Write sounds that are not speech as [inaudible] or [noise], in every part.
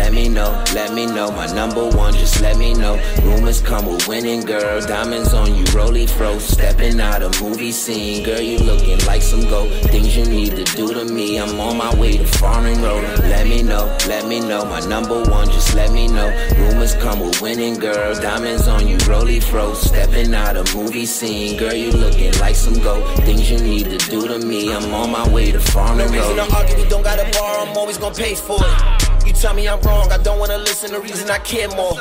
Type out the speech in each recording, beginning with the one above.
let me know, let me know. My number one, just let me know. Rumors come with winning, girl. Diamonds on you, roly fro. Stepping out a movie scene, girl, you looking like some gold. Things you need to do to me. I'm on my way to foreign road. Let me know, let me know. My number one, just let me know. Rumors come with winning, girl. Diamonds on you, roly fro. Stepping out a movie scene, girl, you looking like some gold. Things you need to do to me. I'm on my way to foreign road. No reason to argue, we don't gotta borrow. I'm always gonna pay for it. You tell me I'm wrong, I don't wanna listen, the reason I care more.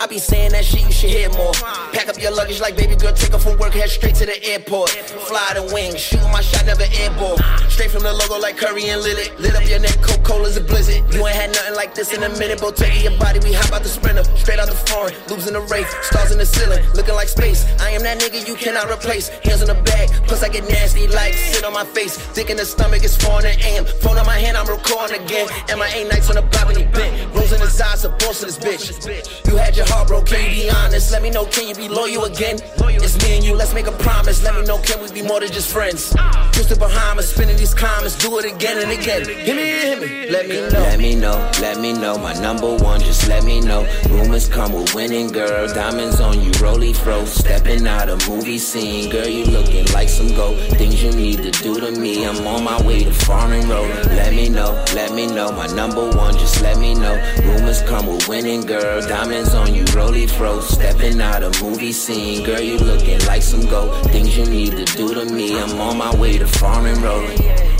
I be saying that shit, you should hear more. Pack up your luggage like baby girl, take her from work, head straight to the airport. Fly the wings, shoot my shot, never airball. Straight from the logo like Curry and Lillard. Lit up your neck, Coca Cola's a blizzard. You ain't had nothing like this in a minute, bro. Take your body, we hop out the sprinter. Straight out the foreign, loops in the race, stars in the ceiling, looking like space. I am that nigga you cannot replace. Hands on the bag, plus I get nasty like sit on my face. Dick in the stomach is foreign and AM. Phone on my hand, I'm recording again. And my eight nights on the block when he bent. In his eyes, a boss of this bitch. You had your heart broke, can you be honest? Let me know, can you be loyal again? It's me and you, let's make a promise. Let me know, can we be more than just friends? Twisted behind us, spinning these comments, do it again and again. Hit me, hit let me know. Let me know, let me know. My number one, just let me know. Rumors come with winning, girl. Diamonds on you, roly fro. Stepping out a movie scene, girl, you looking like some gold. Things you need to do to me. I'm on my way to foreign road. Let me know, let me know. My number one, just let me know. Rumors come with winning, girl. Diamonds on you, roly fro. Stepping out a movie scene, girl, you looking like some gold. Things you need to do to me. I'm on my way to foreign road.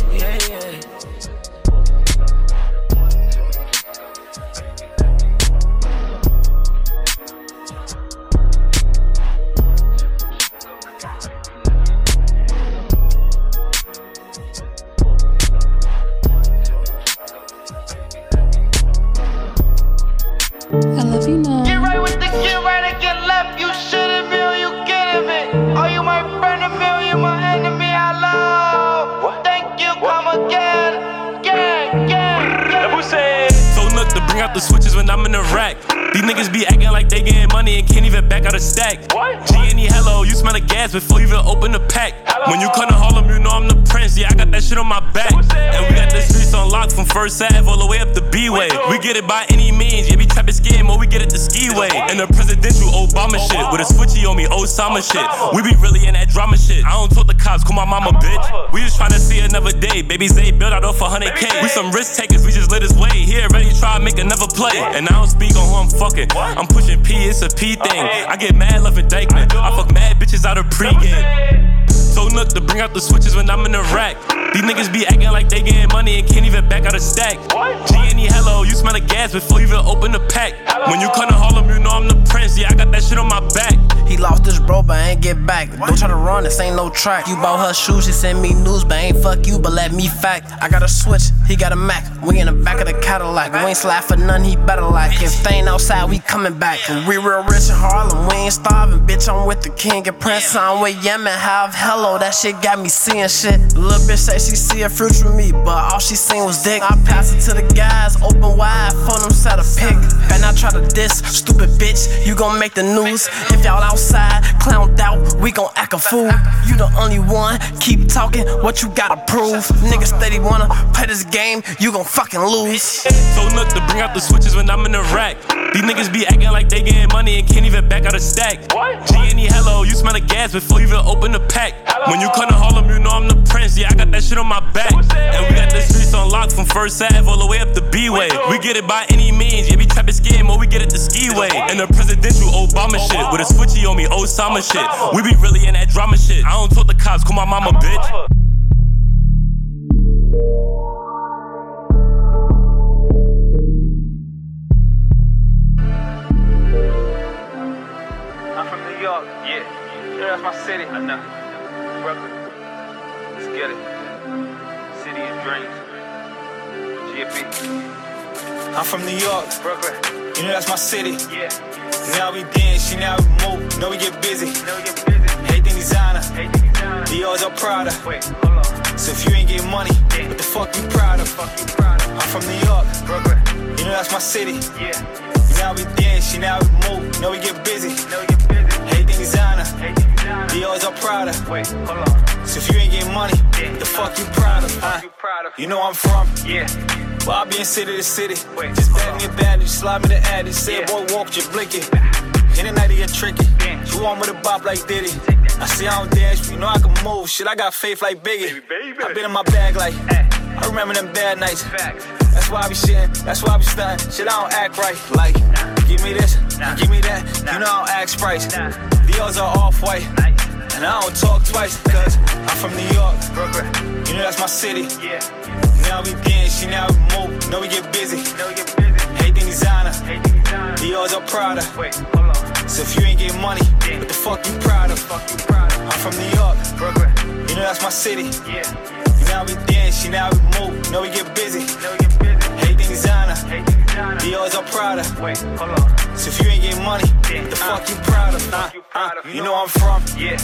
Stack. What? G any hello, you smell the gas before you even open the pack. Hello. When you come to Harlem, you know I'm the prince. Yeah, I got that shit on my back. And we got the streets on lock from First Ave all the way up the B-way. We get it by any means. Yeah, trapping skin, or we get it the ski way. And the presidential Obama shit with a switchy on me, Osama shit. We be really in that drama shit. I don't talk the cops, call my mama bitch. We just tryna see another day. Baby Zay built out off 100k. We some risk takers, we just lit his way. Here, ready try to make another play. And I don't speak on who I'm fucking. I'm pushing P, it's a P thing. I get mad loving Dyckman. I fuck mad bitches out of pregame. Told Nook to bring out the switches when I'm in the rack. These niggas be acting like they getting money and can't even back out a stack. G any hello, you smell the gas before you even open the pack. When you come to Harlem, you know I'm the prince. Yeah, I got that shit on my back. He lost his bro, but I ain't get back. Don't try to run, this ain't no track. You bought her shoes, she sent me news, but ain't fuck you, but let me fact. I got a switch, he got a Mac. We in the back of the Cadillac. We ain't slap for none, he better like. If they ain't outside, we coming back. We real rich in Harlem, we ain't starving. Bitch, I'm with the king and prince. I'm with Yemen, have hello. That shit got me seeing shit. Little bitch say she see a future with me, but all she seen was dick. I pass it to the guys, open wide, phone them set a pick. And I try to diss, stupid bitch, you gon' make the news. If y'all outside, clowned out, we gon' act a fool. You the only one, keep talking, what you gotta prove. Niggas steady wanna play this game, you gon' fucking lose. Told Nook to bring out the switches when I'm in the rack. These niggas be acting like they getting money and can't even back out a stack. What? G any hello, you smell the gas before you even open the pack. Hello. When you come to Harlem, you know I'm the prince. Yeah, I got that shit on my back. And we got the streets on lock from First Ave all the way up the B-way. We get it by any means. Yeah, we trapping skin, or we get it the ski-way. And the presidential Obama shit with a switchy on me, Osama shit. We be really in that drama shit. I don't talk to cops, call my mama bitch. I'm from New York, yeah. That's my city. I know. Brooklyn. Let's get it. City of dreams. GFB. I'm from New York. Brooklyn. You know that's my city. Yeah. Now we dance, you now we move. Know we get busy. Know we get busy. Everything designer. Everything designer. Dior's all Prada. Wait, hold on. So if you ain't getting money, yeah. what the fuck you proud of? Fuck you proud of? I'm from New York. Brooklyn. You know that's my city. Yeah. Now we dance, you now we move. Know we get busy. Know we get busy. Everything designer. Everything Dior's all Prada. Wait, hold on. So if you ain't getting money, the fuck you proud of? Huh? You, proud of? you know I'm from. Yeah. Well, I be in city to city. Wait, just bad me a bandage, slide me the addict. Say, yeah. boy, walk, you blinking. In the night, you get tricky. You want me to bop like Diddy? I see I don't dance, but you know I can move. Shit, I got faith like Biggie. I been in my bag like. I remember them bad nights. That's why I be shitting, that's why I be stunting. Shit, I don't act right. Like, give me this, give me that. You know I don't act price. Dior's are off white. And I don't talk twice, cause I'm from New York, Brooklyn. You know that's my city. Yeah. Now we dance, she now we move, know we get busy. Know we get busy. Everything designer. designer. Dior's all Prada. Wait, hold on. So if you ain't getting money, yeah. what the fuck you proud of? Fuck you proud of? I'm from New York, Brooklyn. You know that's my city. Yeah. Now we dance, she now we move, know we get busy. Know we get busy. Everything designer. designer. Dior's all Prada. Wait, hold on. So if you ain't getting money, yeah. the uh, fuck you proud of? Uh, you, proud of? Uh, you know I'm from. Yeah.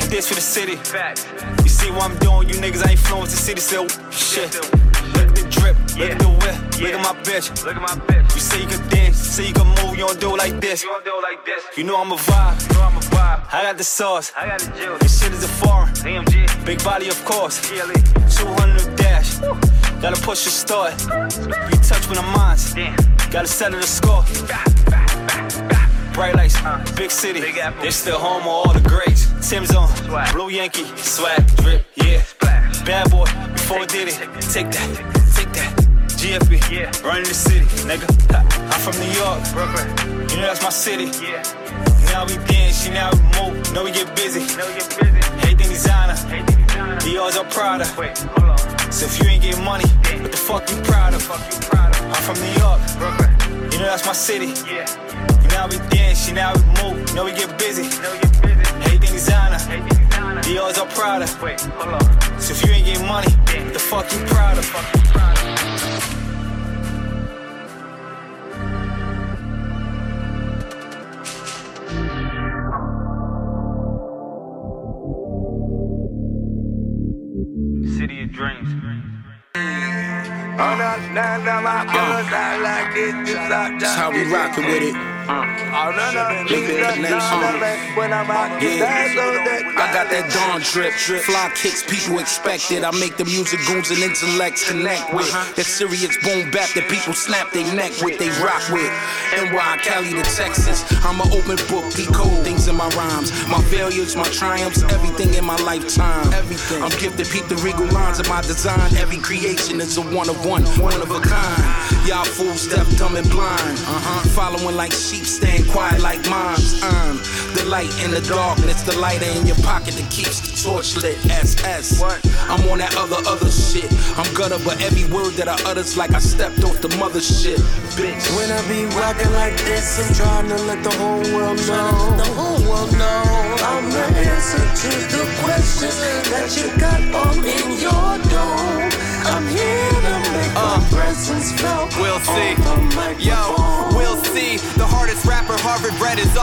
And this for the city. Facts. You see what I'm doing, you niggas ain't flowing the city, so shit. Look at the drip, look at the whip, look at my bitch. Look at my bitch. You say you can dance, you say you can move, you don't do it like this. You don't do it like this. You know I'm a vibe. You know I'm a vibe. I got the sauce. I got the juice. This shit is a foreign. AMG. Big body, of course. GLE. 200 dash. Woo. Gotta push the start. You touch with the minds. Gotta settle the score. Bright lights, big city. They're still home of all the greats. Tim's on. Blue Yankee, swag, drip, yeah. Bad boy, before I did it. Take that, take that. GFB, running the city, nigga. I'm from New York, Brooklyn. You know that's my city. Now we dance, she now we move. Know we get busy. Know we busy. Designer. Everything designer. Dior's all Prada. Wait, hold on. So if you ain't getting money, what the fuck you proud of? You of? I'm from New York, You know that's my city. Yeah. Now we dance, now we move, now we get busy. Now we get busy. Everything designer. Dior's all hold on. So if you ain't getting money, yeah. the fuck you proud of? Ah. That's how we rockin' with it. Oh, no, no, Big nation. When I'm out, yeah. I got that dawn trip. Fly kicks, people expect it. I make the music goons and intellects connect with. That serious boom bap that people snap their neck with, they rock with. NY, Cali to Texas. I'm an open book, decode things in my rhymes. My failures, my triumphs, everything in my lifetime. Everything. I'm gifted, peep the regal lines of my design. Every creation is a one of one, one of a kind. Y'all fools step dumb and blind. Uh-huh. Following like sheep, staying quiet like moms. I'm the light in the darkness, the lighter in your pocket that keeps the torch lit. SS. What? I'm on that other other shit. I'm gutter, but every word that I utter's like I stepped off the mother shit. Bitch. When I be rocking like this, I'm trying to let the whole world know. The whole world know. I'm the answer to the questions that you got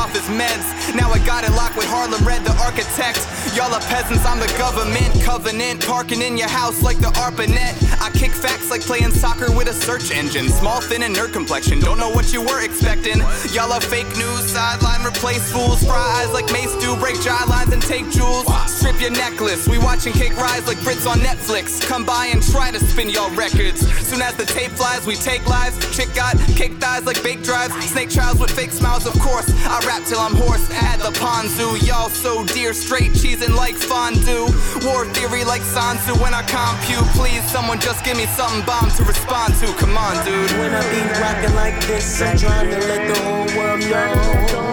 off his meds. Now I got it locked with Harlem Red, the architect. Y'all are peasants, I'm the government. Covenant, parking in your house like the ARPANET. I kick facts like playing soccer with a search engine. Small, thin, and nerd complexion. Don't know what you were expecting. Y'all are fake news, sideline replace fools. Fry eyes like Mace do, break jaw lines and take jewels. Strip your necklace. We watching cake rise like Brits on Netflix. Come by and try to spin y'all records. Soon as the tape flies, we take lives. Chick got cake thighs like bake drives. Snake trials with fake smiles, of course. I rap till I'm hoarse. Add the ponzu. Y'all so dear, straight cheesing like fondue. War theory like Sun Tzu when I compute. Please, someone just give me something bomb to respond to. Come on, dude. When I be rocking like this, I'm trying to let the whole world know.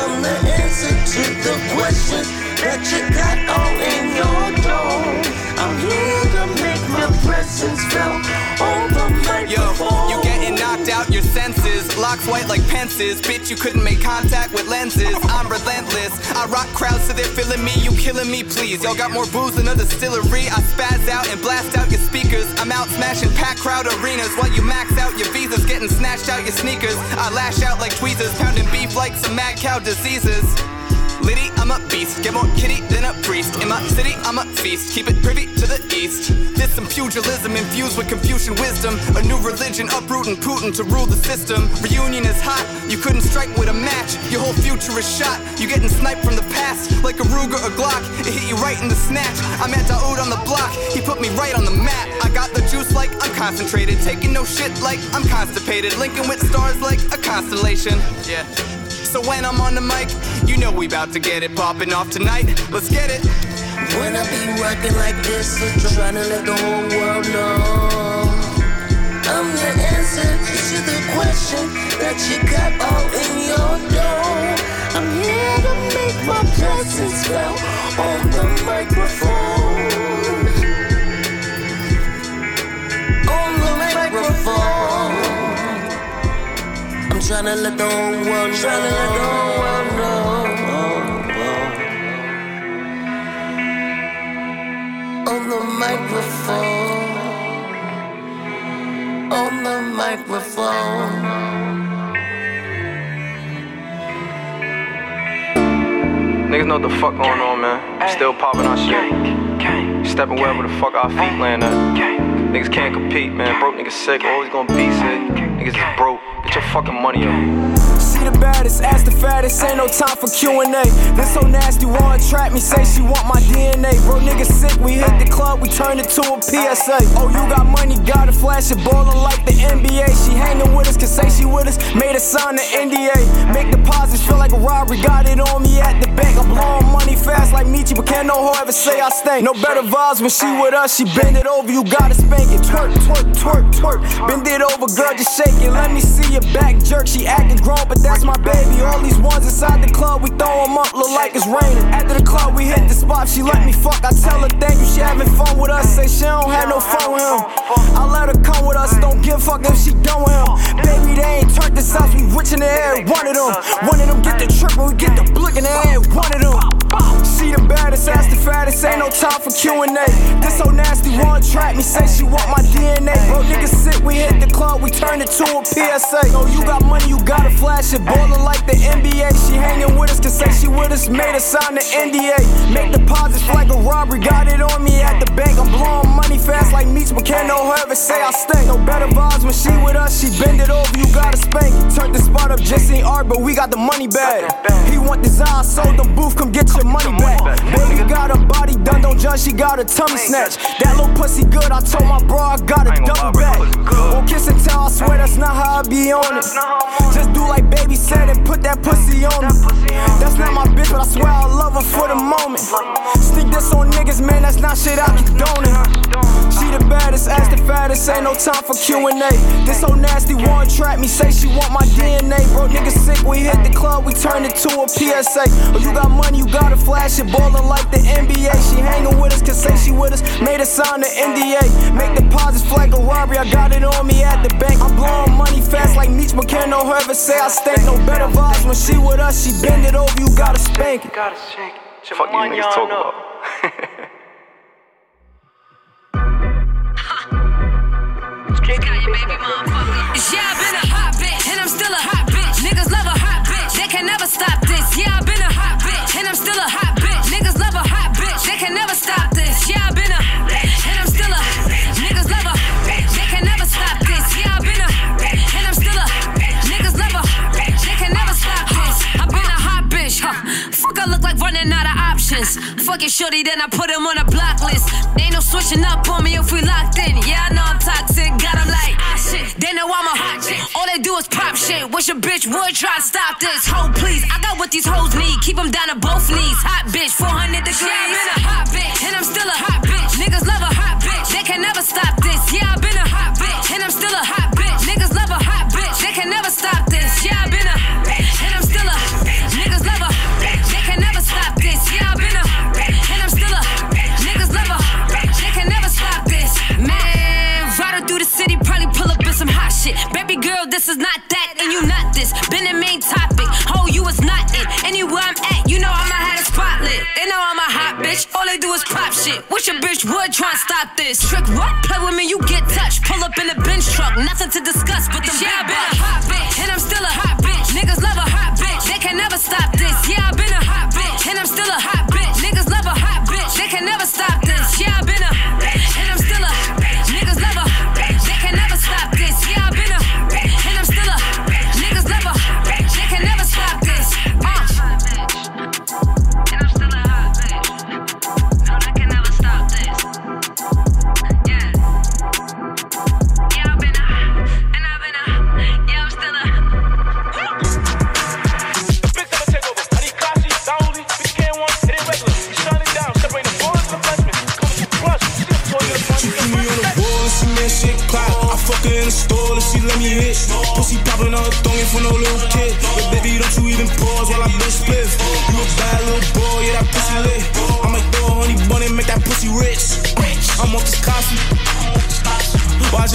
I'm the answer to the questions that you got all in your dome. I'm here to make my presence felt on the Yo, microphone. you White like pences. Bitch, you couldn't make contact with lenses. I'm relentless. I rock crowds so they're feeling me. You killing me, please. Y'all got more booze than a distillery. I spaz out and blast out your speakers. I'm out smashing packed crowd arenas while you max out your visas. Getting snatched out your sneakers. I lash out like tweezers. Pounding beef like some mad cow diseases. Liddy, I'm a beast. Get more kitty than a priest. In my city, I'm a feast. Keep it privy to the east. This some pugilism infused with Confucian wisdom. A new religion uprooting Putin to rule the system. Reunion is hot. You couldn't strike with a match. Your whole future is shot. You getting sniped from the past like a Ruger or Glock. It hit you right in the snatch. I'm at Daoud on the block. He put me right on the map. I got the juice like I'm concentrated. Taking no shit like I'm constipated. Linking with stars like a constellation. Yeah. So when I'm on the mic, you know we bout to get it popping off tonight. Let's get it. When I be rocking like this, I'm trying to let the whole world know. I'm the answer to the question that you got all in your dome. I'm here to make my presence felt on the microphone. On the microphone. I'm trying to let the whole world know. Trying to let the whole world know. On the microphone. On the microphone. Niggas know what the fuck going on, man. Still popping our shit. Stepping wherever the fuck our feet land at. Niggas can't compete, man. Broke niggas sick, always gonna be sick. Niggas is broke. Get your fucking money up. See the baddest, ask the fattest, ain't no time for Q&A. This so nasty, wanna trap me, say she want my DNA. Bro, nigga sick, we hit the club, we turn it to a PSA. Oh, you got money, gotta flash it, ballin' like the NBA. She hangin' with us, can say she with us, made a sign the NDA. Make deposits, feel like a robbery, got it on me at the bank. I'm blowin' money fast like Meech, but can't no hoe ever say I stink. No better vibes when she with us, she bend it over, you gotta spank it. Twerk, twerk, twerk, twerk. Bend it over, girl, just shake it. Let me see your back jerk. She actin' grown, but that's my baby. All these ones inside the club, we throw 'em up, look like it's raining. After the club, we hit the spot, she let me fuck. I tell her thank you, she having fun with us. Say she don't have no fun with him. I let her come with us, don't give a fuck if she done with him. Baby, they ain't turned this out, we rich in the air, one of them. One of them get the trip, we get the blick in the air, one of them. She the baddest, ass the fattest, ain't no time for Q&A. This so nasty, one trap me, say she want my DNA. Bro, niggas sick, we hit the club, we turn it to a PSA. Oh, you got money, you gotta flash it, ballin' like the NBA. She hanging with us, can say she with us, made us sign the NDA. Make deposits like a robbery, got it on me at the bank. I'm blowing money fast like Meech, but can't no ever say I stink. No better vibes when she with us, she bend it over, you gotta spank. Turn the spot up, just ain't art, but we got the money bag. He want design, sold the booth, come get your money back. Baby got her body done, don't judge, she got a tummy snatch. That little pussy good, I told my bro I got a double back. Won't kiss and tell, I swear that's not how I be on it. Just do like baby said and put that pussy on me. That's not my bitch, but I swear I love her for the moment. Stick this on niggas, man, that's not shit I condone it. She the baddest, ass the fattest, ain't no time for Q&A. This so nasty, one trap me, say she want my DNA. Bro, niggas sick, we hit the club, we turn it to a PSA. Oh, you got money, you gotta flash it, ballin' like the NBA. She hanging with us, can say she with us, made us sign the NDA. Make deposits, flag a robbery, I got it on me at the bank. I'm blowing money fast like Meech, but can't no ever say I stink. No better vibes when she with us, she bend it over, you gotta spank it. Fuck you niggas talk about. Yeah, I've been a hot bitch, and I'm still a hot bitch. Niggas love a hot bitch. stop this. Yeah, I've been a hot bitch, and I'm still a hot bitch. Niggas love a hot bitch, they can never stop running out of options. Fuck it, shorty, then I put him on a block list. Ain't no switching up on me if we locked in. Yeah, I know I'm toxic, got him like, ah shit. They know I'm a hot chick. All they do is pop shit. Wish a bitch would try to stop this. Ho, please. I got what these hoes need. Keep them down to both knees. Hot bitch, 400 the Yeah, I've been a hot shit. Wish a bitch would try and stop this. Trick what? Play with me, you get touched. Pull up in the Benz truck. Nothing to discuss, but the yeah, a hot bitch, and I'm still a hot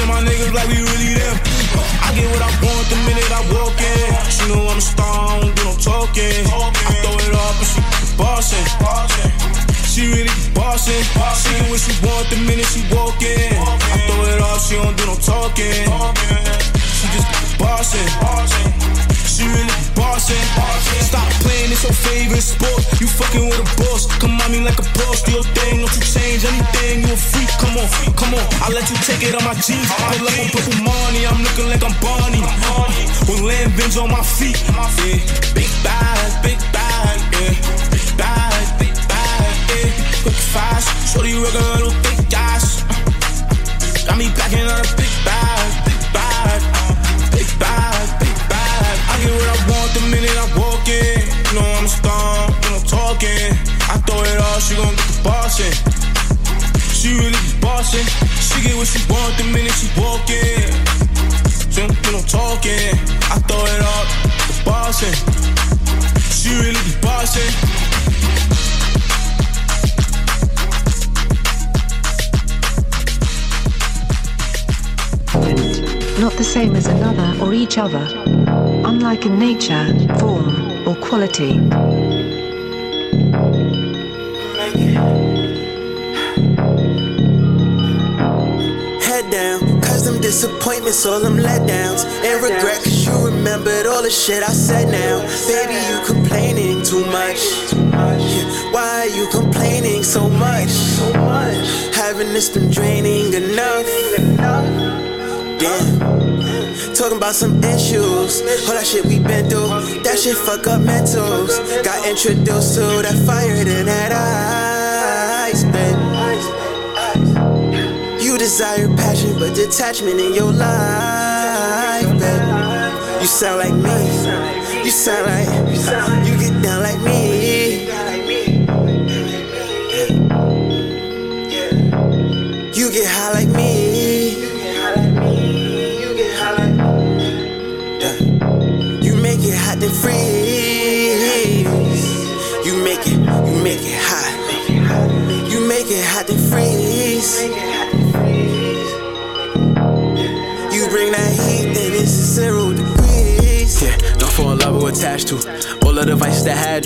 Watching my niggas like we really them. I get what I want the minute I walk in. She know I'm a star, I don't do no talking. I throw it up and she bossing. She really bossing. She get what she want the minute she walk in. I throw it off, she don't do no talking. She just bossing. She really bossing. Stop playing, it's your favorite sport. You fucking with a boss. Come on me like a boss. Do your thing, don't you change anything. A freak, come on, come on. I let you take it on my jeans. Pull up on purple money, I'm looking like I'm Barney. With land bins on my feet. Yeah. Big bag, big bag, yeah. Big bag, big bag, yeah. Quick fast, shorty regular little thick ass. Got me backing on a big bag, big bag, big bag, big bag. I get what I want the minute I walk in. You know I'm a star, you know talking. I throw it all, she gon' get the bossing. She really be bossing. She get what she want the minute she walk in. Do no talking. I throw it up, bossing. She really be bossing. Not the same as another or each other. Unlike in nature, form, or quality. Disappointments, all them letdowns. And regret, cause you remembered all the shit I said now. Baby, you complaining too much. Yeah, Why are you complaining so much? Haven't this been draining enough? Yeah. Talking about some issues, all that shit we been through. That shit fuck up mentals. Got introduced to that fire, then that ice, desire passion, but detachment in your life, babe. You sound like me. You sound like you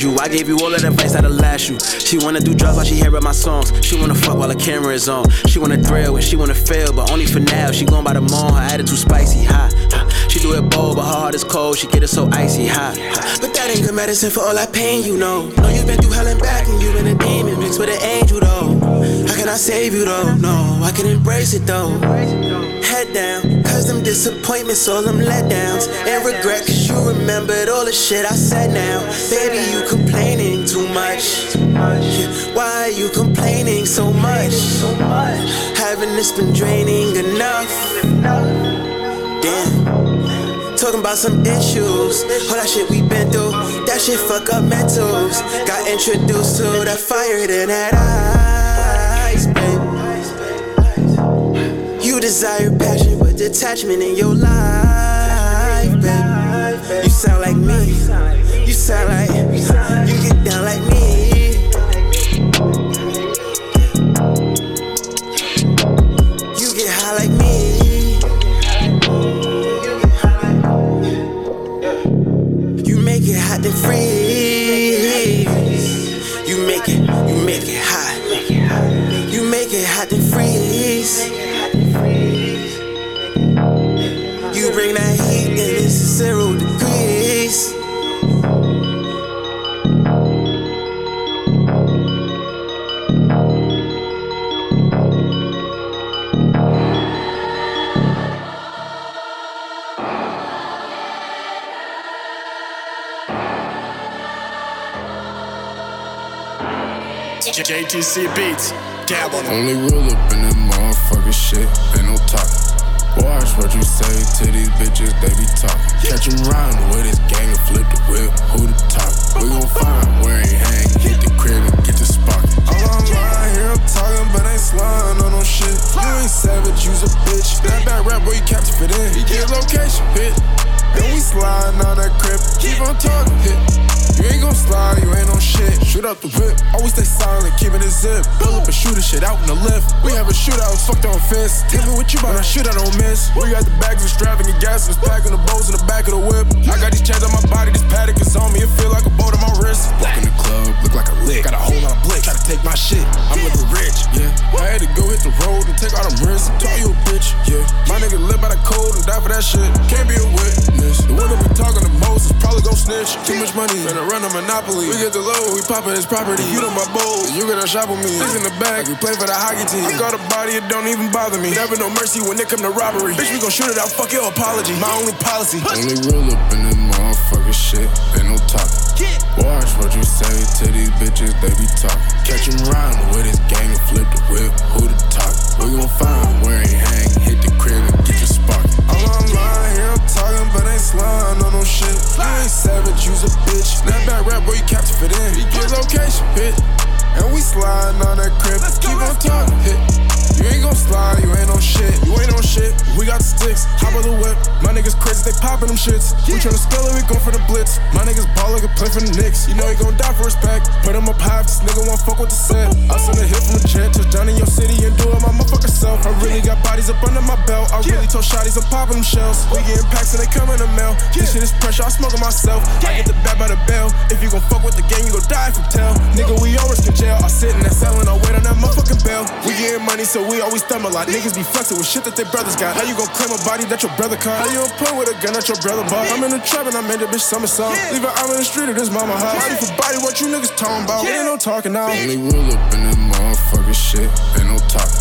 you. I gave you all the advice that'll last you. She wanna do drugs while she hearing my songs. She wanna fuck while the camera is on. She wanna thrill and she wanna fail, but only for now. She going by the mall, her attitude spicy, hot. She do it bold, but her heart is cold. She get it so icy, hot. But that ain't good medicine for all that pain, you know. Know you been through hell and back, and you been a demon mixed with an angel, though. How can I save you, though? No, I can embrace it, though. Head down, cause them disappointments, all them letdowns. And regret, cause you remembered all the shit I said now. Baby, you complaining too much. Why are you complaining so much? Haven't this been draining enough? Damn. Talking about some issues, all that shit we been through. That shit fuck up mentals. Got introduced to that fire, then that ice, baby. You desire passion, but detachment in your life, You bring that heat and it's zero degrees. JTC Beats, dab on. Only real up in that motherfucker shit, ain't no talking. Watch what you say to these bitches, they be talking. Catch riding with his gang and flip the whip, who the top? We gon' find where he hang, hit the crib and get the spark. I'm online here, I'm talking, but ain't sliding on no shit. You ain't savage, you's a bitch. That bad rap, boy, you capture fit in. Get location, hit. And we sliding on that crib, keep on talking. You ain't gon' slide, you ain't on shit. Shoot up the whip, always stay silent, keeping it zip. Pull up and shoot the shit out in the lift. We have a shootout, fucked on fence. Tell me what you about, when I shoot, I don't miss. We got the bags of extravagant gas, and packing the bows in the back of the whip. I got these chains on my body, this Patek is on me, it feel like a boat on my wrist. Walk in the club, look like a lick. Got a whole lot of blick, try to take my shit. I'm living rich, Yeah, I had to go hit the road and take all them risks. Tell you a bitch, yeah. My nigga live by the code and die for that shit. Can't be a witness. The one that we talking the most is probably gon' snitch. Too much money, better run a monopoly. We get the low, we poppin' his property. You know my bowl, you gonna shop with me. This in the bag, we play for the hockey team. I got a body, it don't even bother me. Never no mercy when it come to robbery. Bitch, we gon' shoot it out, fuck your apology. My only policy. Only real up in that motherfucker shit, ain't no talking. Watch what you say to these bitches, they be talking. Catch 'em riding with his gang and flip the whip, who the talk? We gon' find where he hang, hit the talking, but ain't sliding on no shit. You ain't savage, you's a bitch. That bad rap, boy, you capture fit in. He get location, hit. And we sliding on that crib, keep on talking, hit. You ain't gon' slide, you ain't on shit. You ain't on shit. We got the sticks, hop on the whip. My niggas crazy, they poppin' them shits. We tryna scale it, we go for the blitz. My niggas ball like a play for the Knicks. You know he gon' die for respect. Put him up high this nigga won't fuck with the set. I send a hit from the jet, touch down in your city and do it my motherfucking self. I really got bodies up under my belt. I really told shotties I'm popping them shells. We getting packs and they come in the mail. This shit is pressure, I smoke it myself. I get the bat by the bell. If you gon' fuck with the gang, you gon' die if you tell. Nigga, we risk in jail. I sit in that cell and I wait on that motherfucking bell. We getting money, so we always stumble a lot. Niggas be flexing with shit that their brothers got. How you gon' claim a body that your brother caught? How you gon' play with a gun that your brother bought? I'm in the trap and I made that bitch somersault. Leave her out in the street of this mama house. Body for body, what you niggas talking about? Ain't no talking now. Only real up in that motherfucker shit, ain't no talking.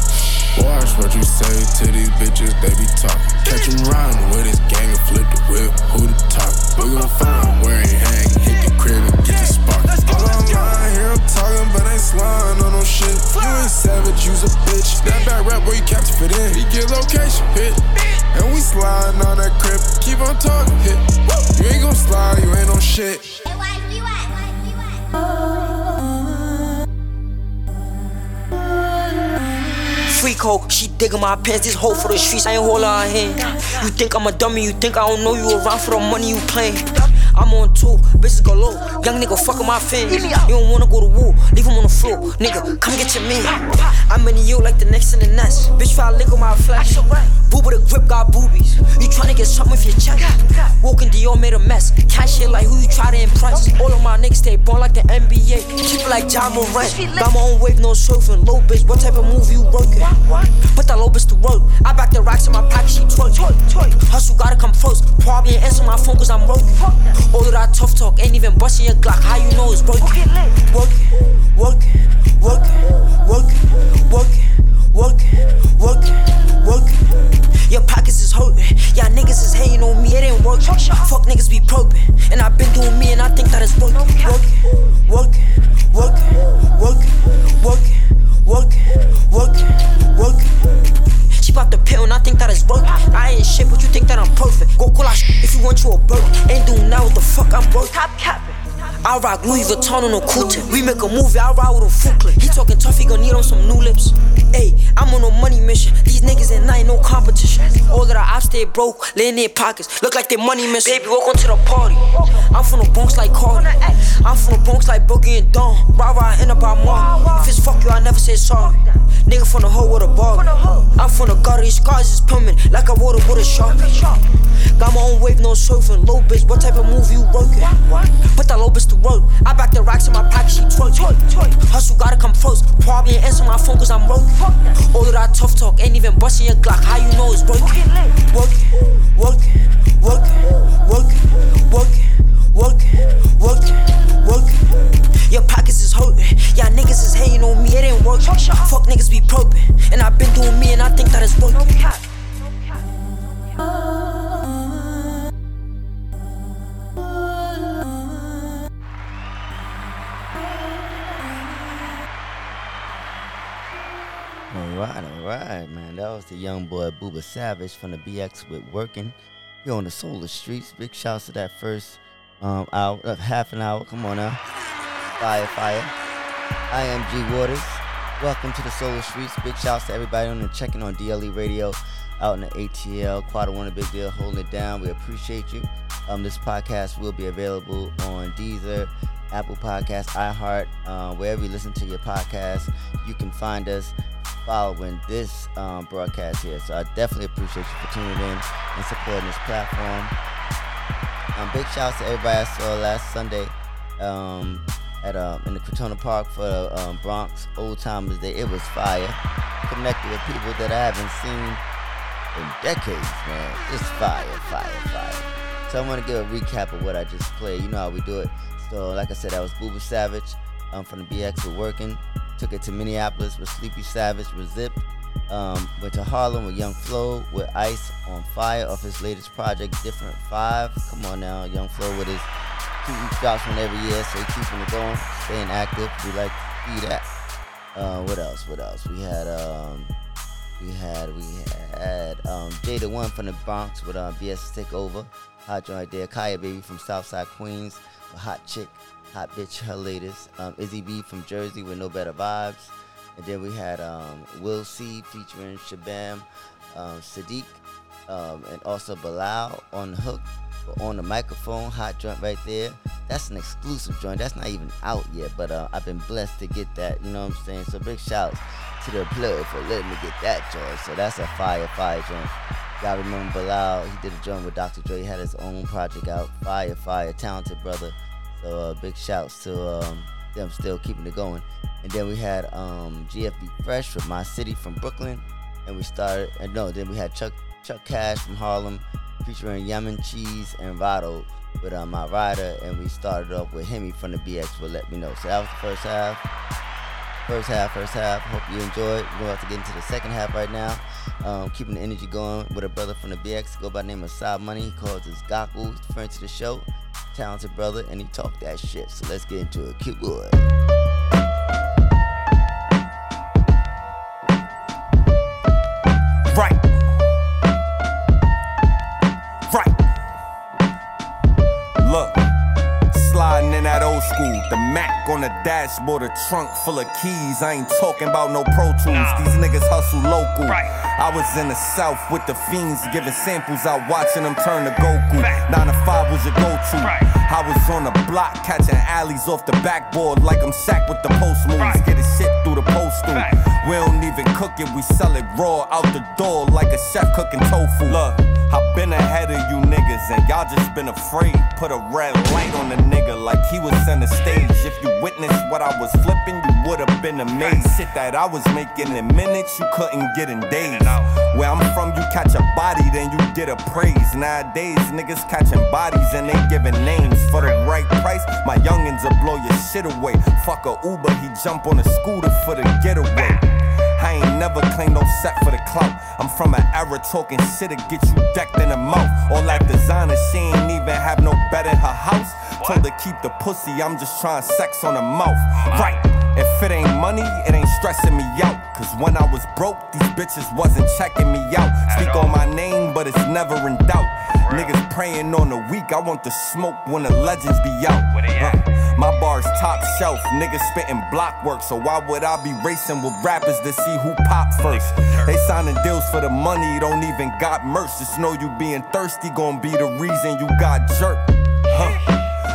Watch what you say to these bitches, they be talking. Catch 'em riding with his gang and flip the whip, who the top? We gon' find where he hang, hit the crib and get the I'm talking, but ain't sliding on no shit. You ain't savage, you's a bitch. That bad rap, boy, you capture fit in. He get location, hit. And we sliding on that crib, keep on talking, hit. You ain't gon' slide, you ain't on shit. Freak hoe, she digging my pants. This hoe for the streets, I ain't holding her hand. You think I'm a dummy, you think I don't know you around for the money you playing. I'm on two, bitches go low. Young nigga fucking my fans. You don't wanna go to war, leave him on the floor. Nigga, come get your man. I'm in you like the next in the nest. Bitch, try lick on my flesh. Boo with a grip, got boobies. You tryna get something with your chest. Walking Dior made a mess. Cash it like who you try to impress. All of my niggas stay born like the NBA. Keep it like Ja Morant. Got my own wave, no surfing. Low bitch, what type of move you working? Put that low bitch to work. I back the racks in my pocket, she twerk. Hustle gotta come first. Probably ain't answer my phone cause I'm working. All of that tough talk ain't even busting your Glock. How you know it's working? Working, working, working, working, working, working, working, working. Your pockets is hurting. Y'all niggas is hating on me, it ain't working. Fuck niggas be probing. And I've been doing me and I think that it's working. Working, working, working, working, working, working, working, working. She pop the pill and I think that it's working. I ain't shit, but you think that I'm perfect. Go call out if you want you a bird. Ain't doing now what the fuck I'm working. Top capping. I rock Louis Vuitton on a tip. We make a movie, I ride with a clip. He talking tough, he gon' need on some new lips. Hey, I'm on a money mission. These niggas and I ain't no competition. All that I stay broke, lay in their pockets. Look like they money missing. Baby, welcome to the party. I'm from the Bronx like Cardi. I'm from the Bronx like Boogie and Dawn. Rah rah in about more. If it's fuck you, I never say sorry. Nigga from the hoe with a bar. I'm from the gutter, these scars is permanent. Like I water with a shark. Got my own wave, no surfing. Low bitch, what type of move you working? Put that low bitch to work. I back the racks in my pocket, she twerk. Hustle gotta come first. Probably answer my phone cause I'm working. All of that tough talk ain't even busting your Glock. How you know it's working? Working, working, working, working, working, working, working, working. Your pockets is hurting. Y'all niggas is hating on me, it ain't working. Fuck niggas be probing. And I've been doing me and I think that it's working. Alright, alright, man. That was the young boy Booba Savage from the BX with Working. Here on the Solar Streets. Big shouts to that first um hour, uh, half an hour. Come on now. Fire, fire. I am G Waters. Welcome to the Solar Streets. Big shouts to everybody on the checking on DLE Radio out in the ATL. Quad one a big deal, holding it down. We appreciate you. Um, this podcast will be available on Deezer, Apple Podcasts, iHeart, uh, wherever you listen to your podcast. You can find us following this um, broadcast here. So I definitely appreciate you for tuning in and supporting this platform. Um, big shouts to everybody I saw last Sunday um, at um, in the Crotona Park for the um, Bronx Old Timers Day. It was fire. Connected with people that I haven't seen in decades, man. It's fire, fire, fire. So I want to give a recap of what I just played. You know how we do it. So like I said, that was Booba Savage um, from the BX with Working. Took it to Minneapolis with Sleepy Savage with Zip. Um, went to Harlem with Young Flow with Ice on Fire off his latest project, Different Five. Come on now, Young Flow with his two drops one every year, so keeping it going, staying active. We like to see that. Uh, what else? What else? We had um, we had we had um, Jada One from the Bronx with uh, BS Takeover. Hot joint there. Kaya Baby from Southside Queens. Hot chick, hot bitch, her latest. Um, Izzy B from Jersey with No Better Vibes. And then we had um, Will C featuring Shabam, um, Sadiq, um, and also Bilal on the hook on the microphone. Hot joint right there. That's an exclusive joint. That's not even out yet, but uh, I've been blessed to get that. You know what I'm saying? So big shouts to the plug for letting me get that joint. So that's a fire, fire joint. Y'all remember Bilal? He did a joint with Dr. Dre. Had his own project out. Fire, fire, talented brother. So uh, big shouts to um, them still keeping it going. And then we had um, GFB Fresh from My City from Brooklyn. And we started, and no, then we had Chuck Chuck Cash from Harlem featuring Yemen Cheese and Rado with uh, My Rider. And we started off with Hemi from the BX will Let Me Know. So that was the first half. First half, first half. Hope you enjoyed. We're about to get into the second half right now. Um, keeping the energy going with a brother from the BX. Go by the name of Saab Money. He calls his Gaku. Friend to the show. Talented brother, and he talked that shit. So let's get into it. Cute boy. Dashboard, a trunk full of keys. I ain't talking about no Pro Tools. These niggas hustle local. I was in the South with the fiends giving samples out, watching them turn to Goku. 9 to 5 was your go to. I was on the block catching alleys off the backboard like I'm sacked with the post moves. Get his shit through the postal. We don't even cook it, we sell it raw out the door like a chef cooking tofu. Look. I've been ahead of you niggas, and y'all just been afraid. Put a red light on the nigga like he was on the stage. If you witnessed what I was flipping, you would've been amazed. Shit that I was making in minutes, you couldn't get in days. Where I'm from, you catch a body, then you get a praise. Nowadays, niggas catching bodies and they giving names for the right price. My youngins will blow your shit away. Fuck a Uber, he jump on a scooter for the getaway. I ain't never claimed no set for the clout. I'm from an era talking shit'll get you decked in the mouth. All that designer, she ain't even have no bed in her house. Told her keep the pussy, I'm just trying sex on the mouth. Right. If it ain't money, it ain't stressing me out. Cause when I was broke, these bitches wasn't checking me out. Speak on my name, but it's never in doubt. Niggas praying on the weak, I want the smoke when the legends be out. Uh, my bar's top shelf, niggas spitting block work. So why would I be racing with rappers to see who pop first? They signing deals for the money, don't even got merch. Just know you being thirsty gon' be the reason you got jerked.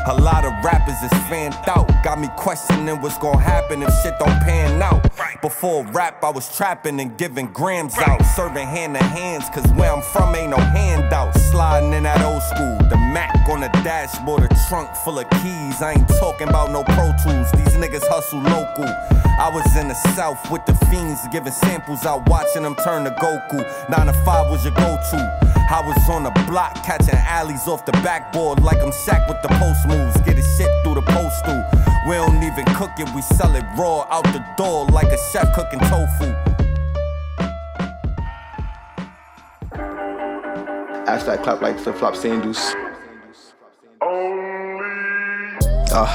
A lot of rappers is fanned out. Got me questioning what's gonna happen if shit don't pan out. Before rap, I was trapping and giving grams out. Serving hand to hands, cause where I'm from ain't no handout. Sliding in that old school. The Mac on the dashboard, a trunk full of keys. I ain't talking about no Pro Tools. These niggas hustle local. I was in the south with the fiends, giving samples out, watching them turn to Goku. 9 to 5 was your go to. I was on the block catching alleys off the backboard like I'm Shaq with the post moves. Get his shit through the postal. We don't even cook it, we sell it raw out the door like a chef cooking tofu. Ask that clap like flip flop sandals. Uh,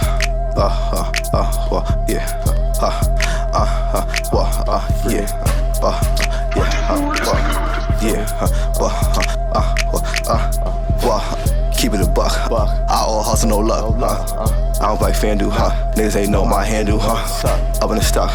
uh, uh, uh, uh, yeah. Uh, uh, uh, uh, uh, yeah. Uh, yeah, uh, uh, yeah, uh, uh, uh, uh, uh, uh, keep it a buck. I all hustle, no luck. Uh, I don't play FanDuel, huh? Niggas ain't know my handle, huh? Up in the stock.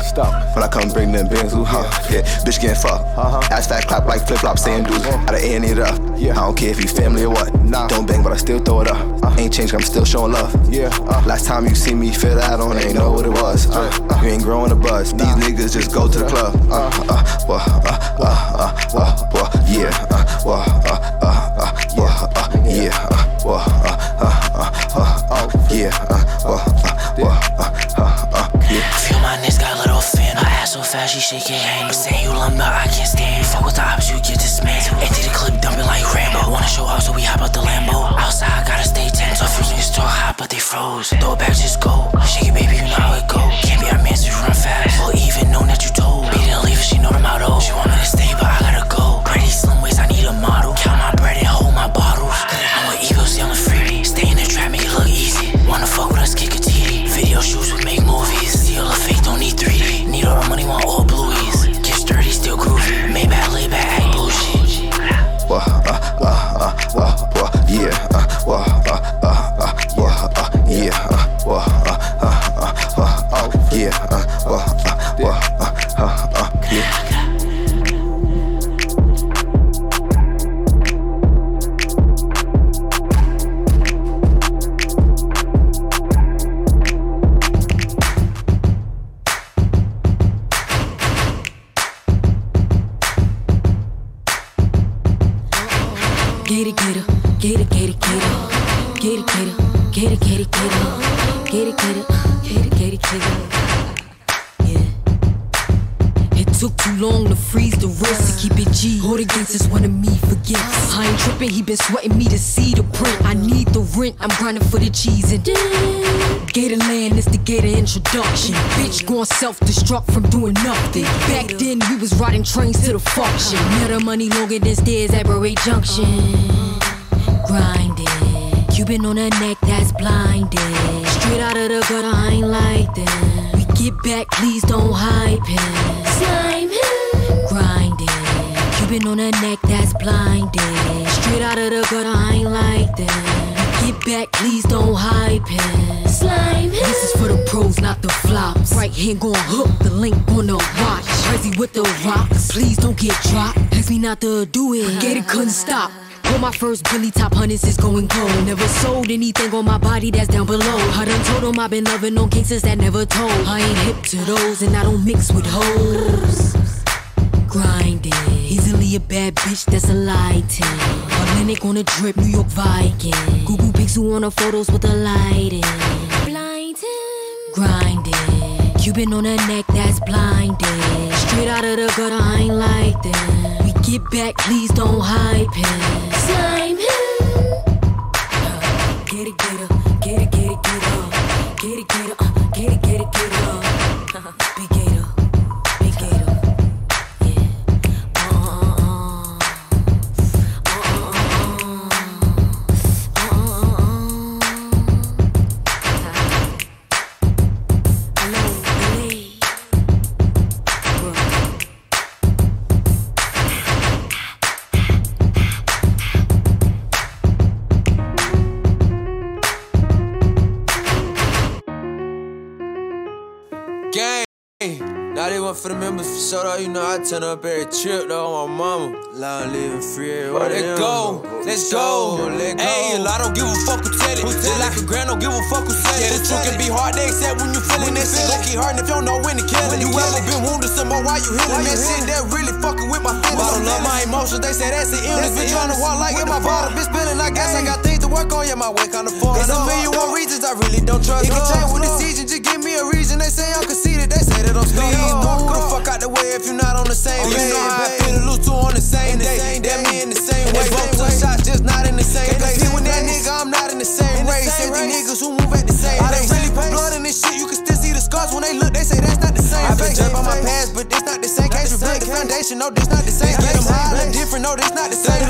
When I come bring them bands, huh? Yeah, bitch getting fucked. Ass fat clap like flip flop sandals. Out of A and it up. I don't care if you family or what. Don't bang, but I still throw it up. Ain't changed, I'm still showing love. Yeah. Last time you see me feel that on, ain't know what it was. Uh, you ain't growing a buzz. These niggas just go to the club. Uh, uh, well, uh, uh, uh, uh, well, yeah. Uh, well, uh, uh, uh, uh, yeah. Uh, well, uh, uh, uh, uh, yeah. Uh, well, uh, well, uh, uh, uh, yeah. Feel my niggas got lit off in. Her ass so fast, she shaking hands. Saying you lumber, I can't stand. Fuck with the ops, you get dismantled. Empty the clip, dumping like Rambo. Wanna show off, so we hop out the Lambo. Outside, gotta stay tense. You niggas talk hot, but they froze. Throw back, just go. Self-destruct from doing nothing. Back then we was riding trains to the function. The money longer than stairs at Beret Junction. Grinding. Cuban on her neck that's blinded. Straight out of the gutter, I ain't like that. We get back, please don't hype him. Slime him. Grinding. Cuban on her neck that's blinded. Straight out of the gutter, I ain't like that. Get back, please don't hype it. Slime. This is for the pros, not the flops. Right hand gon' hook, the link on the watch. Crazy with the rocks, please don't get dropped. Ask me not to do it. Get it, couldn't stop. Pull my first Billy top hundreds is going gold. Never sold anything on my body that's down below. I done told 'em I've been loving on cases that never told. I ain't hip to those and I don't mix with hoes. Grinding, easily a bad bitch that's a lie to. A Atlantic on a drip, New York Viking. Google Pixel on the photos with the lighting. Blinding. Grinding. Cuban on a neck that's blinding. Straight out of the gutter, I ain't like them. We get back, please don't hype him. Slime him. For the members for sure though. You know I turn up every trip though my mama. Loud living free. Well, let's go, let's go. Let go. Hey, I don't give a fuck who tell it. Just like a grand, don't give a fuck who said it. The truth can be hard, they accept when you feeling that shit. Gon' keep hurting if you don't know when to kill it. You ever been wounded some more while you healing that shit? That really fucking with my feelings. Bottle up my emotions, they say that's the illness. Been trying to walk like in my bottle, been spilling. I guess I got things to work on. Yeah, my way kinda full. There's a million one reasons I really don't trust. It can change with the season, just give me a reason. They say I'm conceited, they say that I'm speedy. Fuck out the way if you're not on the same page. You know how I feel to lose two on the same day. That me in the same way. Both took shots, just not in the same place. See when that nigga, I'm not in the same race. Same niggas who move at the same I done really put blood in this shit. You can still see the scars when they look. They say that's not the same. I've been judged by my past, but this not the same case. We built the foundation. No, this not the same. Get them high, look different. No, this not the same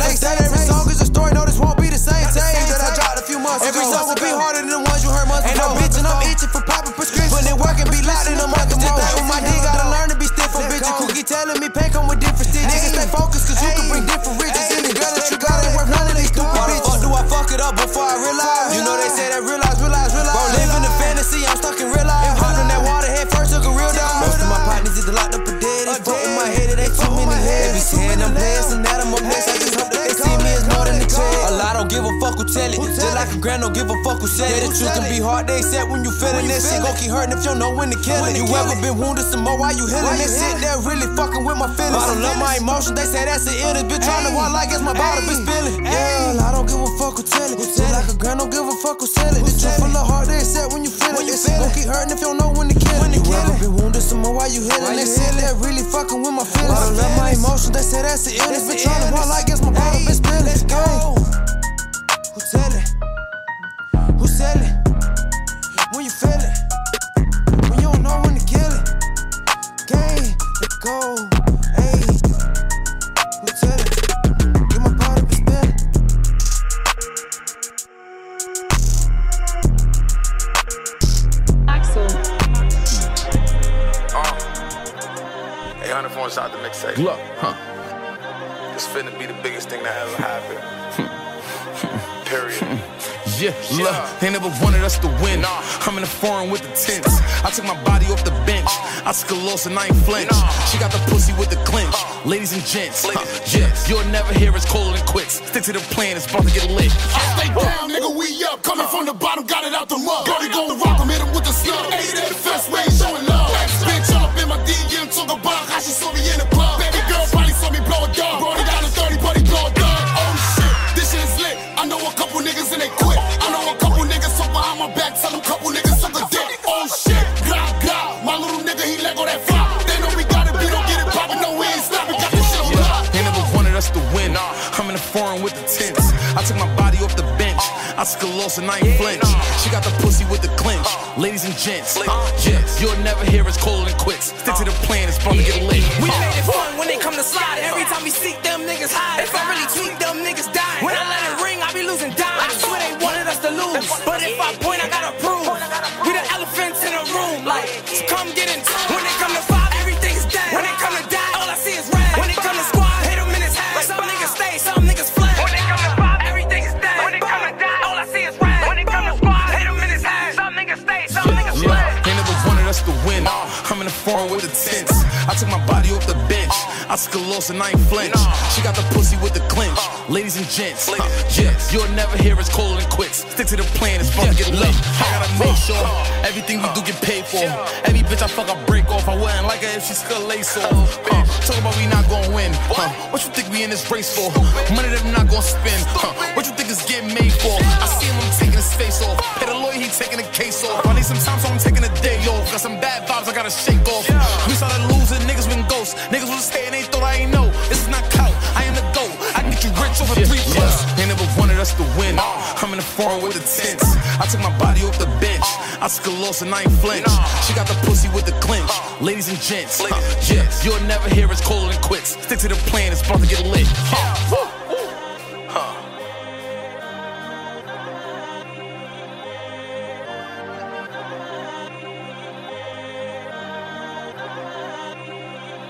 grand don't give a fuck who said it. The truth can be hard, they accept when you feeling that shit. Gon' keep hurting if you don't know when to kill it. You ever been wounded some more while you healing this shit? That really fucking with my feelings. I don't love my emotions, they say that's the illness. Bitch trying to walk like it's my bottle, bitch spilling. Yeah, I don't give a fuck who tell it. Just like a grand don't give a fuck who sell it. The truth full of heart, they accept when you feel it. This shit gon' keep hurting if you don't know when to kill it. You ever been wounded some more while you healing this shit? That really fucking with my feelings. I don't love my emotions, they say that's the illness. Bitch trying to walk like it's my bottle, bitch spilling. Let's go. Foreign with the tents. I took my body off the bench. I took a loss and I ain't flinch. She got the pussy with the clinch. Ladies and gents, huh, you'll never hear us colder than quits. Stick to the plan, it's about to get lit. I stay down, nigga, we up. Coming from the bottom, got it out the mud. Gotta go rock 'em, hit with the snub. Hey, that the best way, showing love. Bitch up in my DM, talk about how she saw me in the Loss and I ain't flinch. She got the pussy with the clinch. Ladies and gents, yeah, you'll never hear us than quits. Stick to the plan, it's about to get lit. We made it fun when they come to slide. Every time we seek them niggas high. If I really tweak them niggas die. When I let it ring, I be losing dimes. I swear they wanted us to lose. But if I point, I gotta prove. We the elephants in the room. Like, so come get in. When they come to lost and I ain't flinch. She got the pussy with the clinch. Ladies and gents, huh, yeah, you'll never hear us calling it quits. Stick to the plan, it's about to get lit. I gotta make sure everything we do get paid for. Every bitch I fuck, I break off. I wouldn't like her if she still lace off. Huh, talk about we not gonna win. Uh, what you think we in this race for? Money that I'm not gonna spend. Uh, what you think is getting made for? I see him, I'm taking his face off. Pay the lawyer, he taking the case off. I need some time, so I'm taking a day off. Got some bad vibes, I gotta shake off. Win. I'm in the foreign with the tents. I took my body off the bench. I took a loss and I ain't flinch. She got the pussy with the clinch. Ladies and gents, huh, yeah, you'll never hear us calling it quits. Stick to the plan, it's about to get lit. Huh. Huh.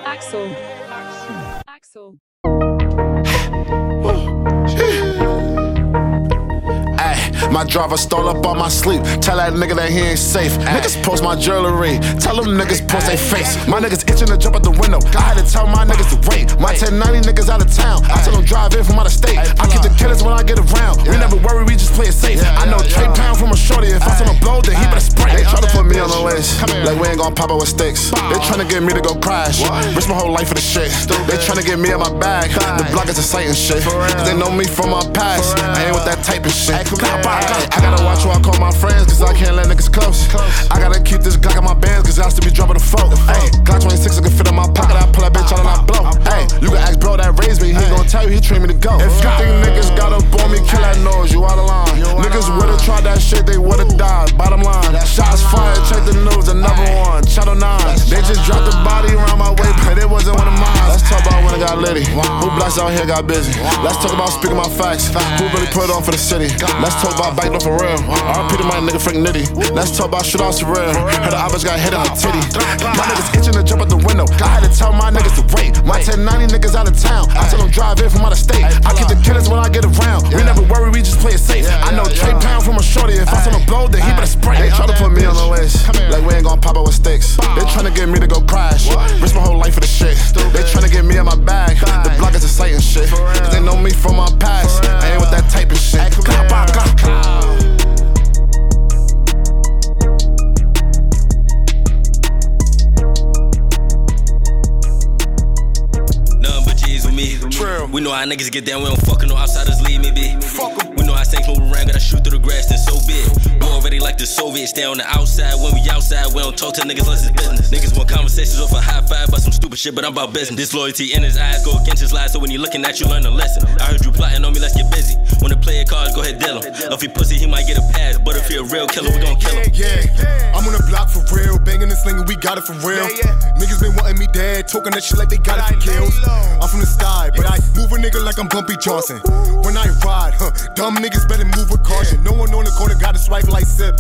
Axel. Axel. My driver stole up on my sleep. Tell that nigga that he ain't safe. Niggas post my jewelry. Tell them niggas post their face. My niggas itching to jump out the window. I had to tell my niggas to wait. My 1090 niggas out of town. I tell them drive in from out of state. I keep the killers when I get around. We never worry, we just play it safe. I know Trey Pound from a shorty. If I tell him blow, then he better spray. They try to put me on the list. Like we ain't gonna pop out with sticks. They tryna get me to go crash. Risk my whole life for the shit. They tryna get me out my bag. The block is a sight and shit. Cause they know me from my past. I ain't with that type of shit. I gotta watch who I call my friends, cause I can't let niggas close. I gotta keep this Glock in my bands, cause I still be dropping the folk. Hey, Glock 26 I can fit in my pocket, I pull that bitch out and I blow. Hey, you can ask bro that raised me, he gon' tell you he trained me to go. If you think niggas got up on me, kill that nose, you out of line. Niggas would've tried that shit, they would've died. Bottom line, shots fired, check the news, another one. Channel 9, they just dropped the body around my way, but it wasn't one of mine. Let's talk about when I got litty. Who blacks out here got busy? Let's talk about speaking my facts. Who really put on for the city? Let's talk about back for real. RP to my nigga Frank Nitti. Let's talk about shit on surreal. Heard the oppers got hit in the titty. My niggas itching to jump out the window. I had to tell my niggas to wait. My 1090 niggas out of town. I tell them drive in from out of state. I keep the killers when I get around. We never worry, we just play it safe. I know Trey Pound from a shorty. If I tell him blow, then he better spray. They try to put me on the list. Like we ain't gonna pop out with sticks. They tryna get me to go crash. Risk my whole life for the shit. They tryna get me in my bag. The block is a sight and shit. Cause they know get down, we don't shit, but I'm about business. Disloyalty in his eyes go against his lies, so when he looking at you, learn a lesson. I heard you plotting on me, let's get busy. When the player cards, go ahead, deal him. If he pussy, he might get a pass, but if he a real killer, we gon' kill him. Yeah, I'm on the block for real, banging and slinging, we got it for real. Niggas been wanting me dead, talking that shit like they got it for kills. I'm from the sky, but I move a nigga like I'm Bumpy Johnson. When I ride, huh, dumb niggas better move with caution. No one on the corner got a swipe like sip.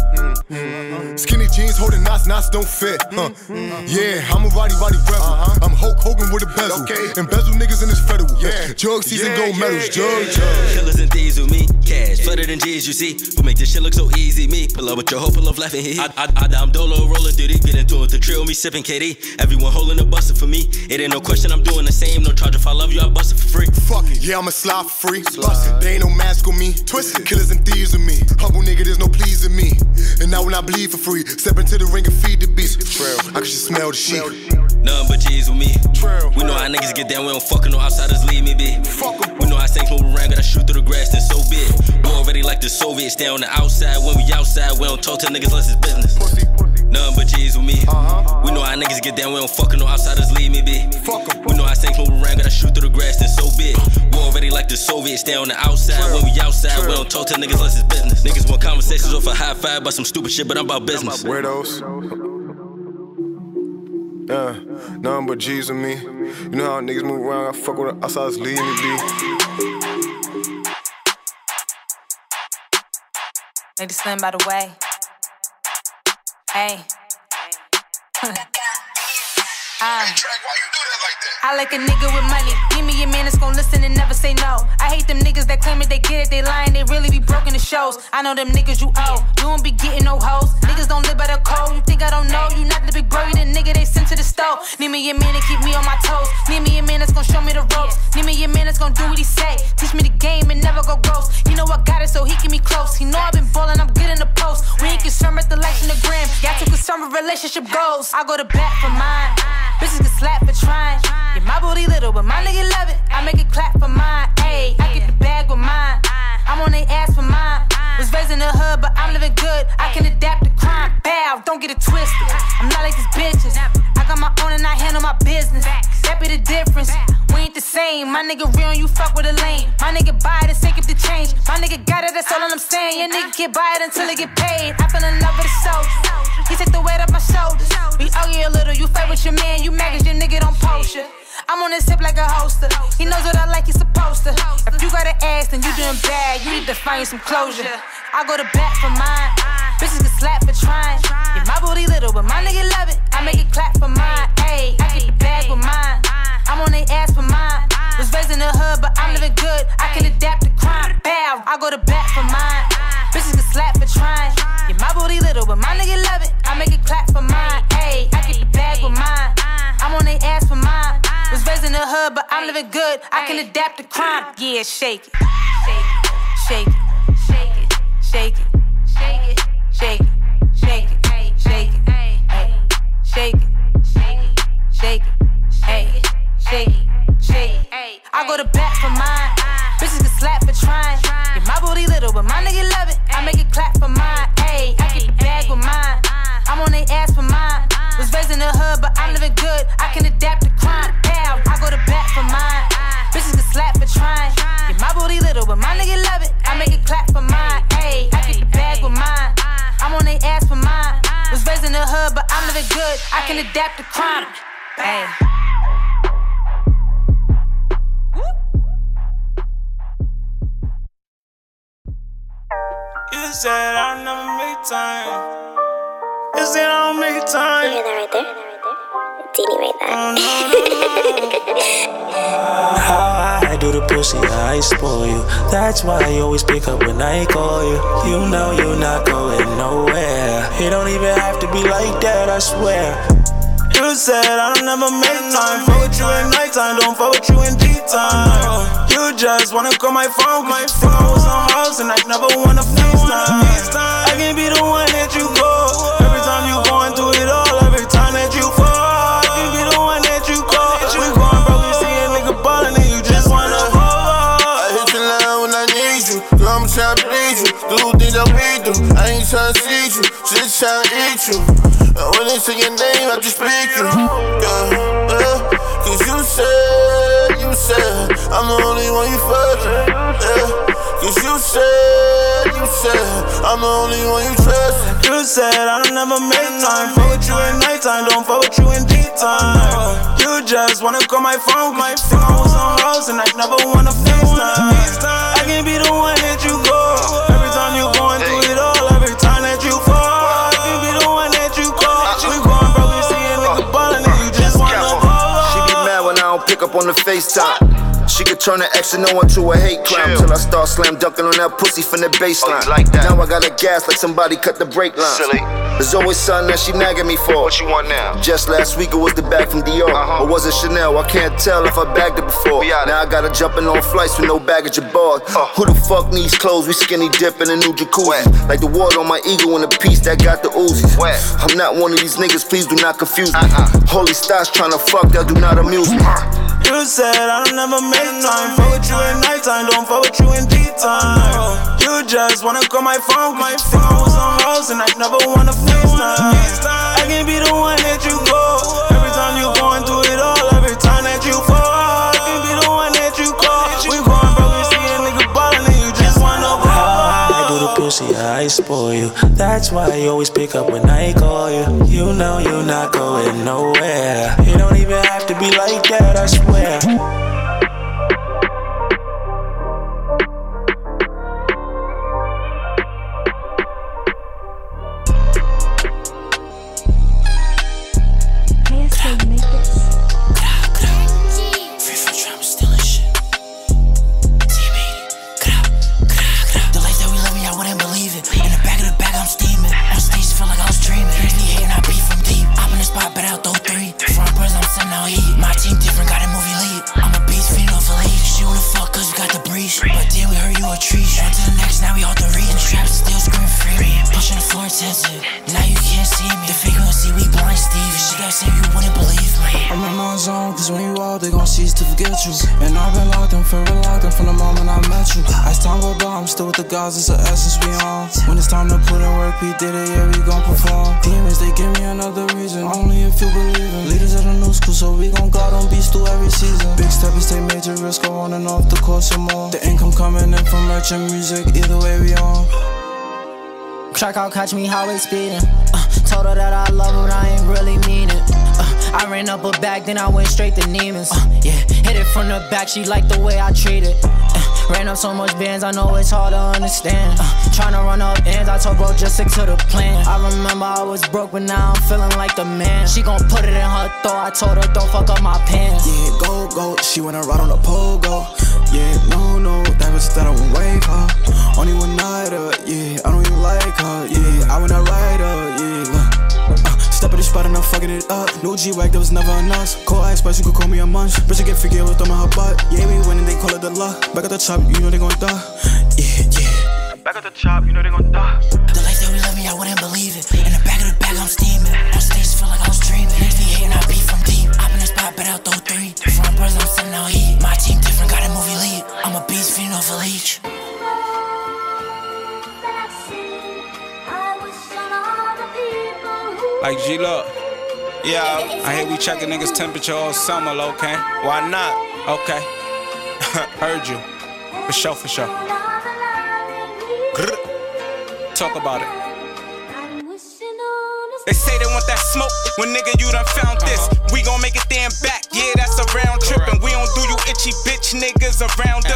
Skinny jeans holding knots, knots don't fit. Huh. Yeah, I'm a roddy roddy rebel. I'm Hulk Hogan with a bezel. Embezzle niggas in this federal. Yeah. Jug season gold medals. Jug, jug. Killers and thieves with me, cash flooded in G's, you see. Who make this shit look so easy? Me, pull up with your hoe, pull up laughing. He, I, I, I, I'm dolo rolling through Get into it, the trill, me sipping KD. Everyone holding a bustin' for me. It ain't no question, I'm doing the same. No charge if I love you, I bust it for free. Fuck it, yeah, I'ma slide for free. Bustin', they ain't no mask on me. Twisted, killers and thieves with me. Humble nigga, there's no pleasing me. And now when I bleed for free, step into the ring and feed the beast. I can just smell the sheep. Nothing but G's with me. We know how niggas get down, we don't fuckin' no outsiders leave me be. We know how snakes move around, gotta shoot through the grass, then so big. We already like the Soviets, stay on the outside. When we outside, we don't talk to niggas unless it's business. Nothing but G's with me. We know how niggas get down, we don't fuckin' no outsiders leave me be. We know how snakes move around, gotta shoot through the grass, then so big. We already like the Soviets, stay on the outside. When we outside, we don't talk to niggas unless it's business. Niggas want conversations off a high five about some stupid shit, but I'm about business. Weirdos. Yeah, nothing but G's with me. You know how niggas move around, I fuck with the outsiders leave me be. Lady Slim, by the way. Hey. [laughs] Ah. I like a nigga with money. Give me a man that's gon' listen and never say no. I hate them niggas that claim it, they get it, they lying, they really be broken the shows. I know them niggas you owe. You don't be getting no hoes. Niggas don't live by the code. You think I don't know? You not the big bro, you the nigga they sent to the stove. Need me a man to keep me on my toes. Need me a man that's gon' show me the ropes. Need me a man that's gon' do what he say. Teach me the game and never go ghost. You know I got it, so he keep me close. He know I've been ballin', I'm good in the post. We ain't concerned with the likes and the gram. Y'all too concerned with relationship goals. I go to bat for mine. Bitches get slapped for trying. Yeah, my booty little, but my nigga love it. I make it clap for mine. Ayy, I get the bag with mine. I'm on they ass for mine. Was raised in the hood, but I'm living good. I can adapt to crime. Bow, don't get it twisted. I'm not like these bitches. I got my own and I handle my business. That be the difference. We ain't the same. My nigga real, you fuck with a lame. My nigga buy it and take it to change. My nigga got it, that's all I'm saying. Your nigga can buy it until it get paid. I fell in love with a soldier. He take the weight off my shoulders. We argue a little, you fight with your man, you mad 'cause your nigga don't post you. I'm on this tip like a holster. He knows what I like, he's supposed to. If you got an ass, then you doing bad. You need to find some closure. I go to bat for mine. Bitches get slapped for trying. Yeah, my booty little, but my nigga love it. I make it clap for mine. Ayy, I get the bag with mine. I'm on they ass for mine. Was raised in the hood, but I'm living good. I can adapt to crime. Bow, I go to bat for mine. Bitches get slapped for trying. Yeah, my booty little, but my nigga love it. I make it clap for mine. Ayy, I get the bag with mine. I'm on they ass for mine. Was raised in the hood, but I'm living good. I can adapt to crime. Yeah, shake it. Shake it. Shake it. Shake it. Shake it. Shake it. Shake it. Shake it. Ay. Shake it. Shake it. Ay. Shake it. Shake it. I go to bat for mine. Bitches get slapped for trying. Yeah, my booty little, but my nigga love it. I make it clap for mine. Ayy, I get the bag with mine. I'm on they ass for mine. Was raised in the hood, but I'm living good. I can adapt to hood, but I'm good. I can adapt to crime. Ayy. You said I never make time. You said I don't make time. You hear that right there? [laughs] How I do the pussy, I spoil you. That's why you always pick up when I call you. You know you're not going nowhere. It don't even have to be like that, I swear. You said I'll never make time. Fuck with you at nighttime, don't fuck with you in daytime. You just wanna call my phone, my phone was on house and I never wanna FaceTime. I can be the one that you call. Just tryna eat you. And when they say your name, I just speak you. Yeah, yeah. Cause you said, you said, I'm the only one you fucking. Yeah. Cause you said, you said, I'm the only one you trust. You said I'll never make time. Fuck with you at nighttime, don't fuck with you in daytime. You just wanna call my phone, my phone was on house and I never wanna FaceTime. On the FaceTime. She could turn an X and no into a hate crime till I start slam dunking on that pussy from the baseline. Oh, like that? Now I got a gas like somebody cut the brake line. Silly. There's always something that she nagging me for. What you want now? Just last week it was the bag from Dior, uh-huh. or was it Chanel? I can't tell if I bagged it before. Now I gotta jumping on flights with no baggage aboard. Oh. Who the fuck needs clothes? We skinny dip in a new jacuzzi. Like the water on my ego in a piece that got the Uzis. I'm not one of these niggas, please do not confuse me. Uh-uh. Holy stars to fuck, that do not amuse me. Uh-huh. You said I'll never make time. Fuck with you at nighttime, don't fuck with you in daytime. You just wanna call my phone, my phone was on house and I never wanna FaceTime. I can be the one that you call. Every time you going through it all, every time that you fall. I can be the one that you call. We going broke, you see a nigga ballin' and you just wanna ball. I do the pussy, I spoil you. That's why you always pick up when I call you. You know you're not going nowhere. It don't even have to be like that, I swear. My team different, got a movie lead. I'm a beast, feeding off a lead. She wanna fuck cause we got the breeze. But then we heard you a tree. On to the next, now we all the reach. Traps still screaming free. Pushing the floor, intensive. Now Steve. She got seen, you wouldn't believe me. I'm in my zone, cause when you out, they gon' cease to forget you. And I've been locked in, forever locked in from the moment I met you. As time go by, I'm still with the gods, it's the essence we on. When it's time to put in work, we did it, yeah, we gon' perform. Demons, they give me another reason, only if you believe in. Leaders of the new school, so we gon' guard on beats through every season. Big steppers take major risks, go on and off the course and more. The income coming in from merchant music, either way we on. Track out, catch me highway speeding. Uh, told her that I love her, I ain't really mean it. I ran up a bag, then I went straight to Neiman's. Uh, yeah, hit it from the back, she liked the way I treat it. Uh, ran up so much bands, I know it's hard to understand. Uh, Tryna run up ends, I told bro just stick to the plan. I remember I was broke, but now I'm feeling like the man. She gon' put it in her throat, I told her don't fuck up my pants. Yeah, go, go. She wanna ride on the pogo. Yeah, no, no, that was that I would wave her. Only one night, yeah, I don't even like her. Yeah, I wanna ride her, step at the spot and I'm fucking it up. No G Wag, that was never enough. Cold ice spice, you could call me a munch. Bitch, I get figure with them in her butt. Yeah, we winning, they call it the luck. Back at the top, you know they gon' die. Yeah, yeah. Back at the top, you know they gon' die. The life that we live me, I wouldn't believe it. In the back of the bag, I'm steaming. On stage, feel like I was dreaming. Niggas be hating, I be from deep. I'm in the spot, but out throw three. Front brothers, I'm sending out heat. My team different, got a movie lead. I'm a beast, feeding off a leech. Like G Love. Yeah, I hear we checking niggas' temperature all summer, okay? Why not? Okay. [laughs] Heard you. For sure, for sure. Talk about it. They say they want that smoke when nigga you done found this. Uh-huh. We gon' make it there and back, yeah, that's a round trip. And we don't do you itchy bitch niggas around us.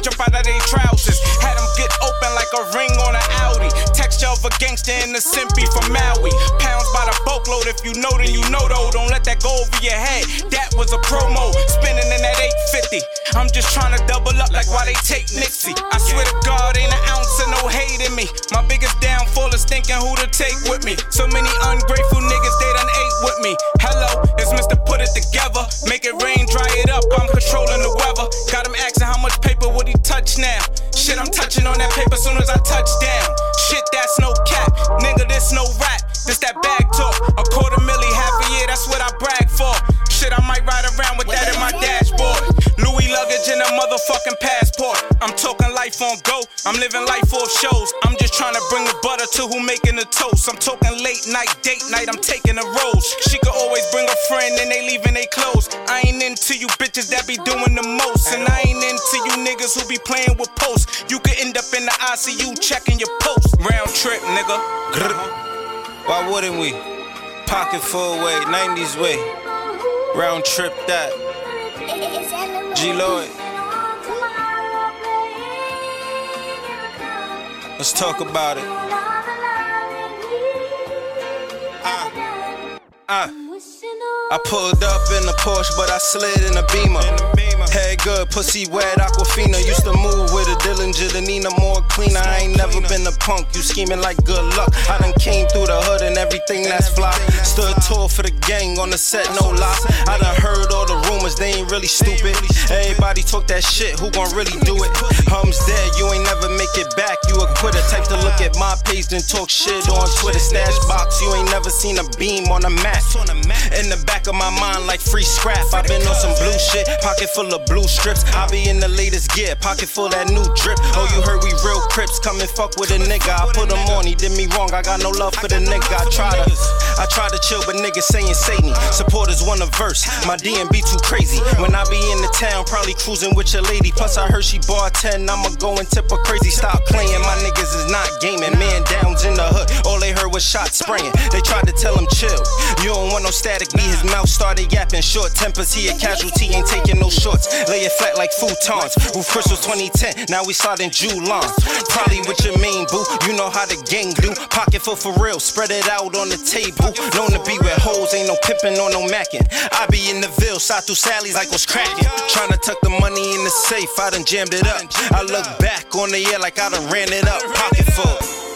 Ain't jump out of their trousers. Had them get open like a ring on an Audi. Texture of a gangster in the simpy from Maui. Pounds by the boatload, if you know, then you know though. Don't let that go over your head. That was a promo, spinning in that 850. I'm just trying to double up like why they take Nixie. I swear to God, ain't an ounce of no hate in me. My biggest downfall is thinking who to take with me. So many ungrateful niggas, they done ate with me. Hello, as I touch down. Shit, that's no I'm living life off shows. I'm just trying to bring the butter to who making the toast. I'm talking late night, date night. I'm taking a rose. She could always bring a friend and they leaving they clothes. I ain't into you bitches that be doing the most. And I ain't into you niggas who be playing with posts. You could end up in the ICU checking your post. Round trip, nigga. Why wouldn't we? Pocket full way, 90s way. Round trip that. G Lloyd. Let's talk about it. Uh, uh. I pulled up in a Porsche, but I slid in a Beamer. Head good, pussy wet, Aquafina. Used to move with a Dillinger, the Nina more cleaner. I ain't never been a punk, you scheming like good luck. I done came through the hood and everything that's fly. Stood tall for the gang on the set, no lie. I done heard all the rumors, they ain't really stupid. Everybody talk that shit, who gon' really do it? Hum's dead, you ain't never make it back. You a quitter, type to look at my page then talk shit on Twitter. Stash box, you ain't never seen a beam on a mat. In the back of my mind, like free scrap. i been on some blue shit, pocket full of blue strips. I be in the latest gear, pocket full that new drip. Oh, you heard we real crips, come and fuck with a nigga. I put him on, he did me wrong. I got no love for the nigga. I try to, I try to chill, but niggas saying Satan. Supporters want a verse, my DMB too crazy. When I be in the town, probably cruising with your lady. Plus, I heard she 10, I'ma go and tip her crazy. Stop playing, my niggas is not gaming. Man downs in the hood, all they heard was shots spraying. They tried to tell him chill. You don't want no static, Me, his mouth started yapping. Short tempers, he a casualty, ain't taking no Lay it flat like futons. Roof crystals 2010, now we sliding July. Probably with your main boo, you know how the gang do. Pocket full for real, spread it out on the table. Known to be with hoes, ain't no pimping or no macking. I be in the Ville, side through Sally's like what's cracking. Tryna tuck the money in the safe, I done jammed it up. I look back on the year like I done ran it up. Pocket full.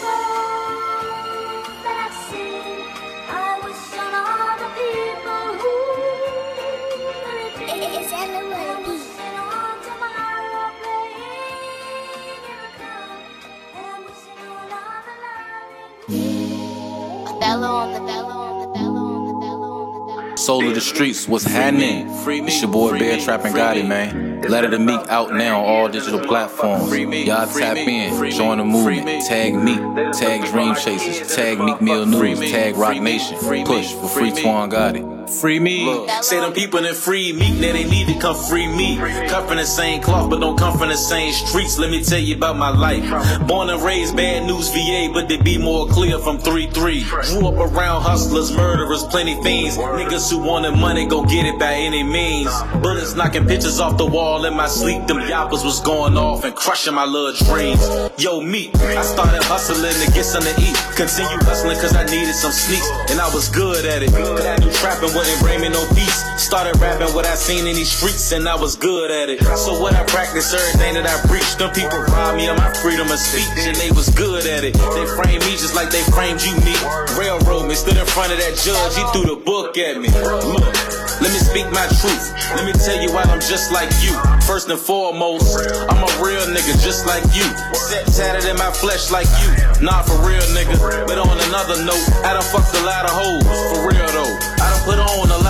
Soul of the streets, what's happening? It's your boy Bear Trapping Gotti, man. Letter to Meek out now on all digital platforms. Y'all tap in, join the movement. Tag Meek, tag Dream Chasers, tag Meek Mill News, tag Roc Nation. Push for free Twan Gotti. Free me. Say them people that free me, now they need to come free me. Cut from the same cloth, but don't come from the same streets. Let me tell you about my life. Born and raised bad news VA, but they be more clear from 3-3. Grew up around hustlers, murderers, plenty fiends. Niggas who wanted money, go get it by any means. Bullets knocking pictures off the wall in my sleep. Them yappers was going off and crushing my little dreams. Yo, me, I started hustling to get something to eat. Continue hustling cause I needed some sneaks. And I was good at it. I trapping wouldn't bring me no peace. Started rapping what I seen in these streets and I was good at it. So what I practice, everything that I preach, them people robbed me of my freedom of speech and they was good at it. They framed me just like they framed you, me. Railroad me, stood in front of that judge, he threw the book at me. Look, let me speak my truth. Let me tell you why I'm just like you. First and foremost, I'm a real nigga just like you. Set tatted in my flesh like you. Not for real, nigga. But on another note, I done fucked a lot of hoes. For real though. Put on a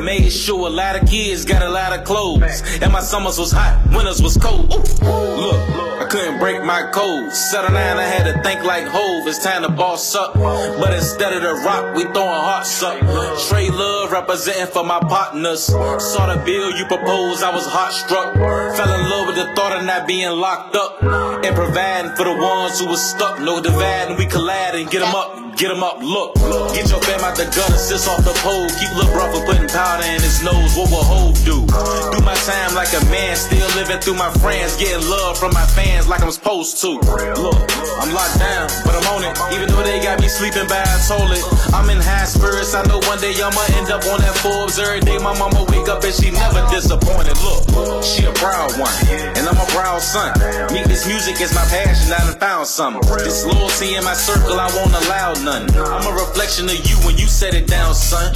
made sure a lot of kids got a lot of clothes. And my summers was hot, winters was cold. Look, I couldn't break my code. Settle down, I had to think like Hove. It's time to boss up. But instead of the rock, we throwing hearts up. Straight love representing for my partners. Saw the bill you proposed, I was heart struck. Fell in love with the thought of not being locked up. And providing for the ones who was stuck. No dividing, we collide and get them up. Get him up, look. Get your fam out the gutter, sits off the pole. Keep Lil' Bro for putting powder in his nose. What will Hove do? Do my time like a man, still living through my friends. Getting love from my fans like I'm supposed to. Look, I'm locked down, but I'm on it. Even though they got me sleeping by a toilet. I'm in high spirits, I know one day I'ma end up on that Forbes. Every day my mama wake up and she never disappointed. Look, she a proud one, and I'm a proud son. Me, this music is my passion, I done found something. This loyalty in my circle, I won't allow nothing. I'm a reflection of you when you set it down, son.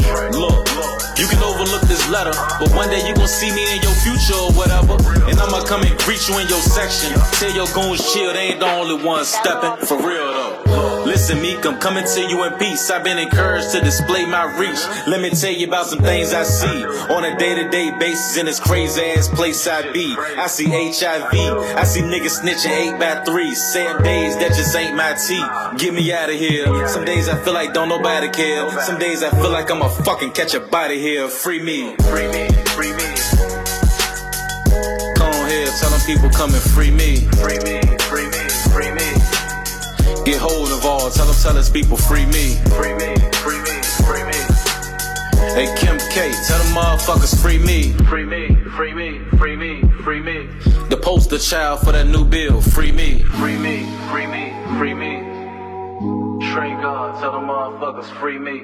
Letter, but one day you gon' see me in your future I'ma come and greet you in your section. Tell your goons chill, they ain't the only ones stepping. For real though. Listen, Meek, I'm coming to you in peace. I've been encouraged to display my reach. Let me tell you about some things I see on a day to day basis in this crazy ass place I be. I see HIV, I see niggas snitching 8 by 3 Sad days that just ain't my tea. Get me out of here. Some days I feel like don't nobody care. Some days I feel like I'ma fucking catch a body here. Free me. Free me. Free me. On here, tell them people come and free me. Free me. Free me. Free me. Get hold of all, tell them, tell us people free me. Free me. Free me. Free me. Hey Kim K, tell them motherfuckers free me. Free me. Free me. Free me. Free me. The poster child for that new bill. Free me. Free me. Free me. Free me. Trey God, tell them motherfuckers free me.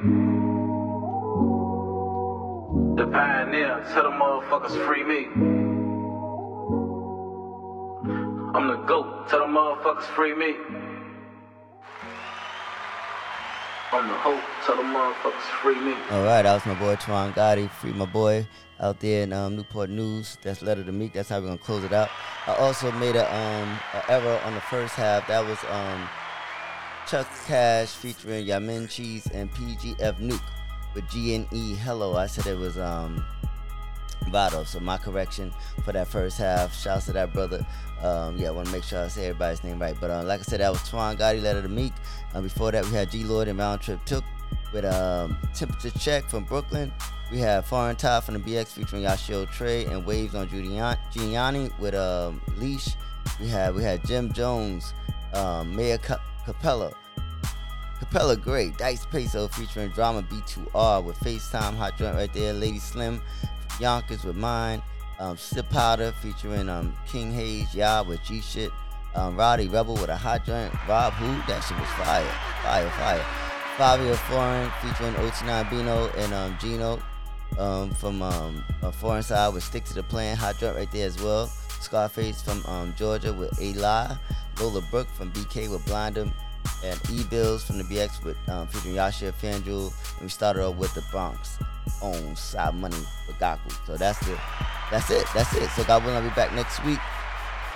The pioneer, tell them motherfuckers free me. I'm the GOAT, tell them motherfuckers free me. I'm the hope, tell them motherfuckers free me. All right, that was my boy Twan Gotti. Free my boy out there in um, Newport News. That's letter to Meek. That's how we're gonna close it out. I also made a um a error on the first half. That was um Chuck Cash featuring Yamin Cheese and PGF Nuke with G and E Hello. I said it was um Vado. So my correction for that first half. Shouts to that brother. Um, yeah, I want to make sure I say everybody's name right. But uh, like I said, that was Twan Gotti, Letter to Meek. Um, before that, we had G Lord and Round Trip Took with um, Temperature Check from Brooklyn. We have Foreign Tie from the BX featuring Yashio Trey and Waves on Giuliani, with um, Leash. We had we had Jim Jones, um, Mayor Ca- Capella. Capella Great, Dice Peso featuring Drama B2R with FaceTime, Hot Joint right there, Lady Slim, Yonkers with Mine, um, Sip Powder featuring um, King Hayes, Ya with G Shit, um, Roddy Rebel with a Hot Joint, Rob Who, that shit was fire, fire, fire. Fabio Foreign featuring OT9 Bino and um, Gino um, from um, a Foreign Side with Stick to the Plan, Hot Joint right there as well. Scarface from um, Georgia with Eli, Lola Brooke from BK with Blind 'Em, and E Bills from the BX with um, featuring Yasha Fanjul. And we started off with the Bronx on Side Money with Gaku. So that's the that's it. That's it. So God willing, I'll be back next week.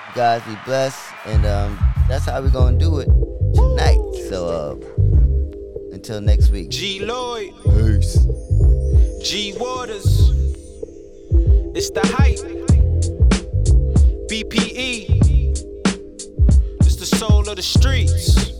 You guys be blessed, and um, that's how we're gonna do it tonight. So uh, Until next week. G Lloyd, Peace. G Waters. It's the hype. BPE. It's the soul of the streets.